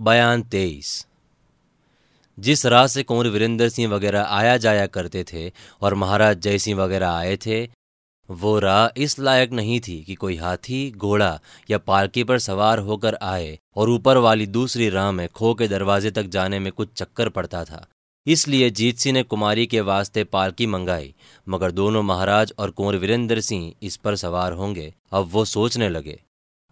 बयान तेईस। जिस राह से कुंवर वीरेंद्र सिंह वगैरह आया जाया करते थे और महाराज जय सिंह वगैरह आए थे, वो राह इस लायक नहीं थी कि कोई हाथी, घोड़ा या पालकी पर सवार होकर आए और ऊपर वाली दूसरी राह में खो के दरवाजे तक जाने में कुछ चक्कर पड़ता था। इसलिए जीत सिंह ने कुमारी के वास्ते पालकी मंगाई, मगर दोनों महाराज और कुंवर वीरेंद्र सिंह इस पर सवार होंगे। अब वो सोचने लगे।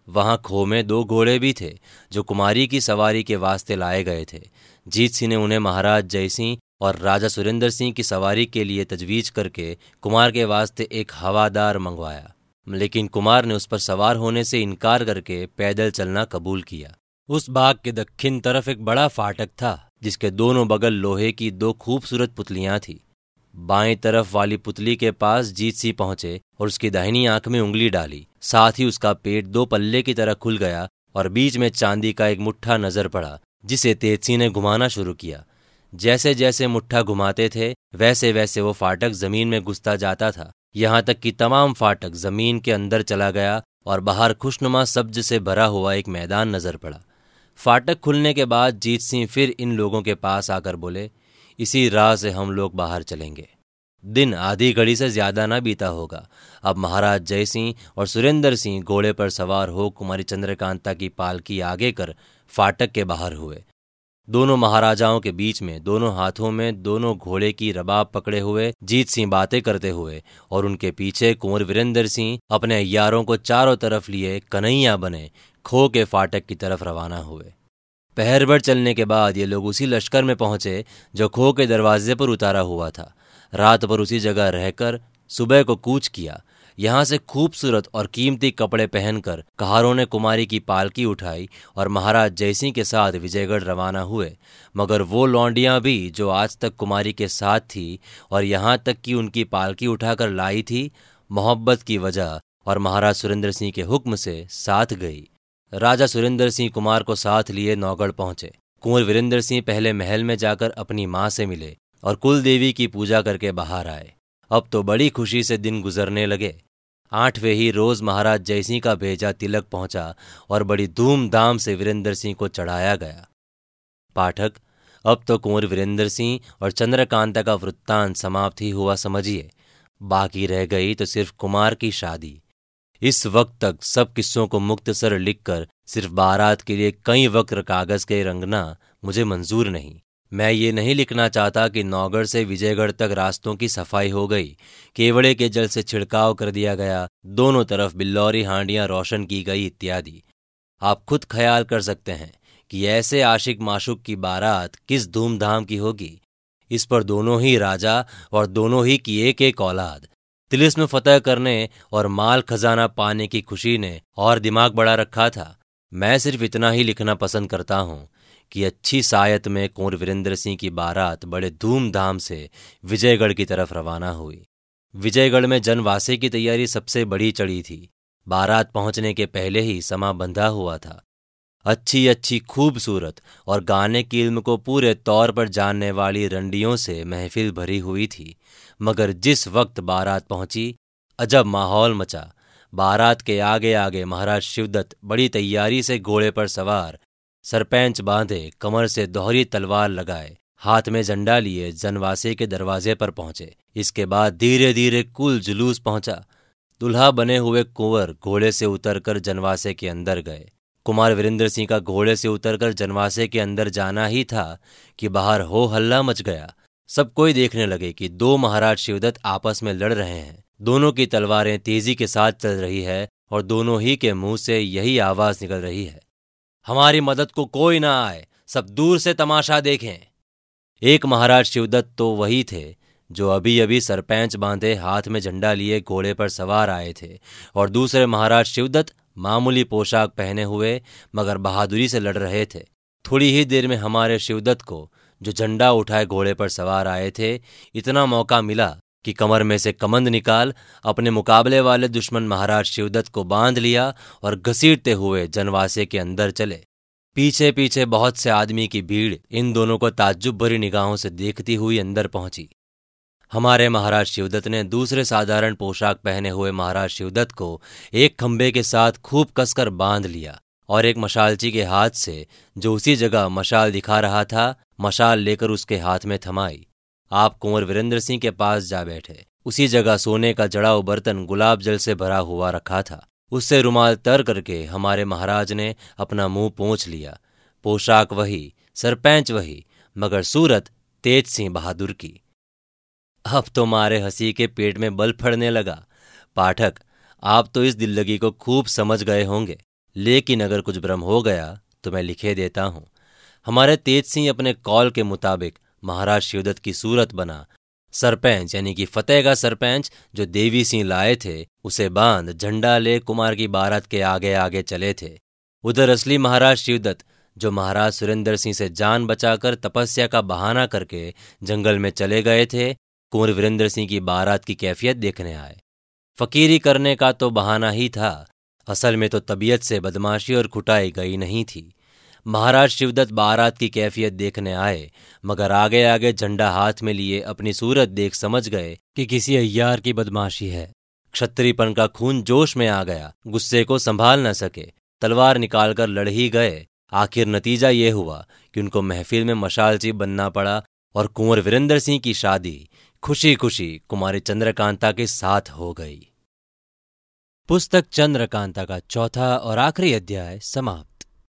वहाँ खो में दो घोड़े भी थे, जो कुमारी की सवारी के वास्ते लाए गए थे। जीत सिंह ने उन्हें महाराज जय सिंह और राजा सुरेंद्र सिंह की सवारी के लिए तजवीज करके कुमार के वास्ते एक हवादार मंगवाया। लेकिन कुमार ने उस पर सवार होने से इनकार करके पैदल चलना कबूल किया। उस बाग के दक्षिण तरफ़ एक बड़ा फाटक था, जिसके दोनों बगल लोहे की दो खूबसूरत पुतलियाँ थी। बाएँ तरफ़ वाली पुतली के पास जीत सिंह पहुँचे और उसकी दाहिनी आँख में उंगली डाली। साथ ही उसका पेट दो पल्ले की तरह खुल गया और बीच में चांदी का एक मुट्ठा नज़र पड़ा, जिसे तेजसी ने घुमाना शुरू किया। जैसे जैसे मुट्ठा घुमाते थे वैसे वैसे वो फाटक ज़मीन में घुसता जाता था। यहाँ तक कि तमाम फाटक ज़मीन के अंदर चला गया और बाहर खुशनुमा सब्ज से भरा हुआ एक मैदान नज़र पड़ा। फाटक खुलने के बाद जीत सिंह फिर इन लोगों के पास आकर बोले, इसी राह से हम लोग बाहर चलेंगे। दिन आधी घड़ी से ज़्यादा ना बीता होगा। अब महाराज जय सिंह और सुरेंद्र सिंह घोड़े पर सवार हो कुमारी चंद्रकांता की पालकी आगे कर फाटक के बाहर हुए। दोनों महाराजाओं के बीच में, दोनों हाथों में, दोनों घोड़े की रबाब पकड़े हुए, जीत सिंह बातें करते हुए और उनके पीछे कुंवर वीरेंद्र सिंह अपने यारों को चारों तरफ़ लिए कन्हैया बने, खो के फाटक की तरफ़ रवाना हुए। पहर भर चलने के बाद ये लोग उसी लश्कर में पहुँचे, जो खो के दरवाजे पर उतारा हुआ था। रात भर उसी जगह रहकर सुबह को कूच किया। यहाँ से खूबसूरत और कीमती कपड़े पहनकर कहारों ने कुमारी की पालकी उठाई और महाराज जयसिंह के साथ विजयगढ़ रवाना हुए। मगर वो लौंडियाँ भी जो आज तक कुमारी के साथ थी और यहाँ तक कि उनकी पालकी उठाकर लाई थी, मोहब्बत की वजह और महाराज सुरेंद्र सिंह के हुक्म से साथ गई। राजा सुरेंद्र सिंह कुमार को साथ लिए नौगढ़ पहुँचे। कुंवर वीरेंद्र सिंह पहले महल में जाकर अपनी माँ से मिले। और कुल देवी की पूजा करके बाहर आए। अब तो बड़ी खुशी से दिन गुजरने लगे। आठवें ही रोज महाराज जयसिंह का भेजा तिलक पहुँचा और बड़ी धूमधाम से वीरेंद्र सिंह को चढ़ाया गया। पाठक, अब तो कुंवर वीरेंद्र सिंह और चंद्रकांता का वृत्तांत समाप्त ही हुआ समझिए। बाकी रह गई तो सिर्फ़ कुमार की शादी। इस वक्त तक सब किस्सों को मुक्तसर लिखकर सिर्फ़ बारात के लिए कई वक्र कागज़ के रंगना मुझे मंजूर नहीं। मैं ये नहीं लिखना चाहता कि नौगढ़ से विजयगढ़ तक रास्तों की सफ़ाई हो गई, केवड़े के जल से छिड़काव कर दिया गया, दोनों तरफ़ बिल्लौरी हांडियाँ रोशन की गई इत्यादि। आप खुद ख्याल कर सकते हैं कि ऐसे आशिक माशुक की बारात किस धूमधाम की होगी। इस पर दोनों ही राजा और दोनों ही की एक एक औलाद तिलिस्म फतह करने और माल खजाना पाने की खुशी ने और दिमाग बढ़ा रखा था। मैं सिर्फ़ इतना ही लिखना पसंद करता हूँ। कि अच्छी सायत में कुंवर वीरेंद्र सिंह की बारात बड़े धूमधाम से विजयगढ़ की तरफ़ रवाना हुई। विजयगढ़ में जनवासे की तैयारी सबसे बड़ी चढ़ी थी। बारात पहुँचने के पहले ही समा बंधा हुआ था। अच्छी अच्छी खूबसूरत और गाने की इल्म को पूरे तौर पर जानने वाली रंडियों से महफिल भरी हुई थी। मगर जिस वक्त बारात पहुँची, अजब माहौल मचा। बारात के आगे आगे महाराज शिवदत्त बड़ी तैयारी से घोड़े पर सवार सरपंच बांधे, कमर से दोहरी तलवार लगाए, हाथ में झंडा लिए जनवासे के दरवाजे पर पहुँचे। इसके बाद धीरे धीरे कुल जुलूस पहुँचा। दुल्हा बने हुए कुंवर घोड़े से उतरकर जनवासे के अंदर गए। कुमार वीरेंद्र सिंह का घोड़े से उतरकर जनवासे के अंदर जाना ही था कि बाहर हो हल्ला मच गया। सब कोई देखने लगे कि दो महाराज शिवदत्त आपस में लड़ रहे हैं। दोनों की तलवारें तेज़ी के साथ चल रही है और दोनों ही के मुँह से यही आवाज़ निकल रही है। हमारी मदद को कोई ना आए, सब दूर से तमाशा देखें। एक महाराज शिवदत्त तो वही थे, जो अभी अभी सरपंच बांधे हाथ में झंडा लिए घोड़े पर सवार आए थे, और दूसरे महाराज शिवदत्त मामूली पोशाक पहने हुए, मगर बहादुरी से लड़ रहे थे। थोड़ी ही देर में हमारे शिवदत्त को, जो झंडा उठाए घोड़े पर सवार आए थे, इतना मौका मिला, कि कमर में से कमंद निकाल, अपने मुकाबले वाले दुश्मन महाराज शिवदत्त को बाँध लिया, और घसीटते हुए जनवासे के अंदर चले। पीछे पीछे बहुत से आदमी की भीड़ इन दोनों को ताज्जुब भरी निगाहों से देखती हुई अंदर पहुँची। हमारे महाराज शिवदत्त ने दूसरे साधारण पोशाक पहने हुए महाराज शिवदत्त को एक खंबे के साथ खूब कसकर बाँध लिया और एक मशालची के हाथ से, जो उसी जगह मशाल दिखा रहा था, मशाल लेकर उसके हाथ में थमाई। आप कुंवर वीरेंद्र सिंह के पास जा बैठे। उसी जगह सोने का जड़ाऊ बर्तन गुलाब जल से भरा हुआ रखा था। उससे रुमाल तर करके हमारे महाराज ने अपना मुँह पोंछ लिया। पोशाक वही, सरपंच वही, मगर सूरत तेज सिंह बहादुर की। अब तो मारे हँसी के पेट में बल फड़ने लगा। पाठक, आप तो इस दिल्लगी को खूब समझ गए होंगे, लेकिन अगर कुछ भ्रम हो गया तो मैं लिखे देता हूँ। हमारे तेज सिंह अपने कॉल के मुताबिक महाराज शिवदत्त की सूरत बना। सरपंच, यानी कि फतेह का सरपंच, जो देवी सिंह लाए थे उसे बाँध झंडा ले कुमार की बारात के आगे आगे चले थे। उधर असली महाराज शिवदत्त, जो महाराज सुरेंद्र सिंह से जान बचाकर तपस्या का बहाना करके जंगल में चले गए थे, कुंवर वीरेंद्र सिंह की बारात की कैफियत देखने आए। फकीरी करने का तो बहाना ही था, असल में तो तबीयत से बदमाशी और खुटाई गई नहीं थी। महाराज शिवदत्त बारात की कैफियत देखने आए, मगर आगे आगे झंडा हाथ में लिए अपनी सूरत देख समझ गए कि किसी अय्यार की बदमाशी है। क्षत्रियपन का खून जोश में आ गया। गुस्से को संभाल न सके। तलवार निकालकर लड़ ही गए। आखिर नतीजा ये हुआ कि उनको महफिल में मशालची बनना पड़ा और कुंवर वीरेंद्र सिंह की शादी। खुशी खुशी कुमारी चंद्रकांता के साथ हो गई। पुस्तक चंद्रकांता का चौथा और आखिरी अध्याय समाप्त।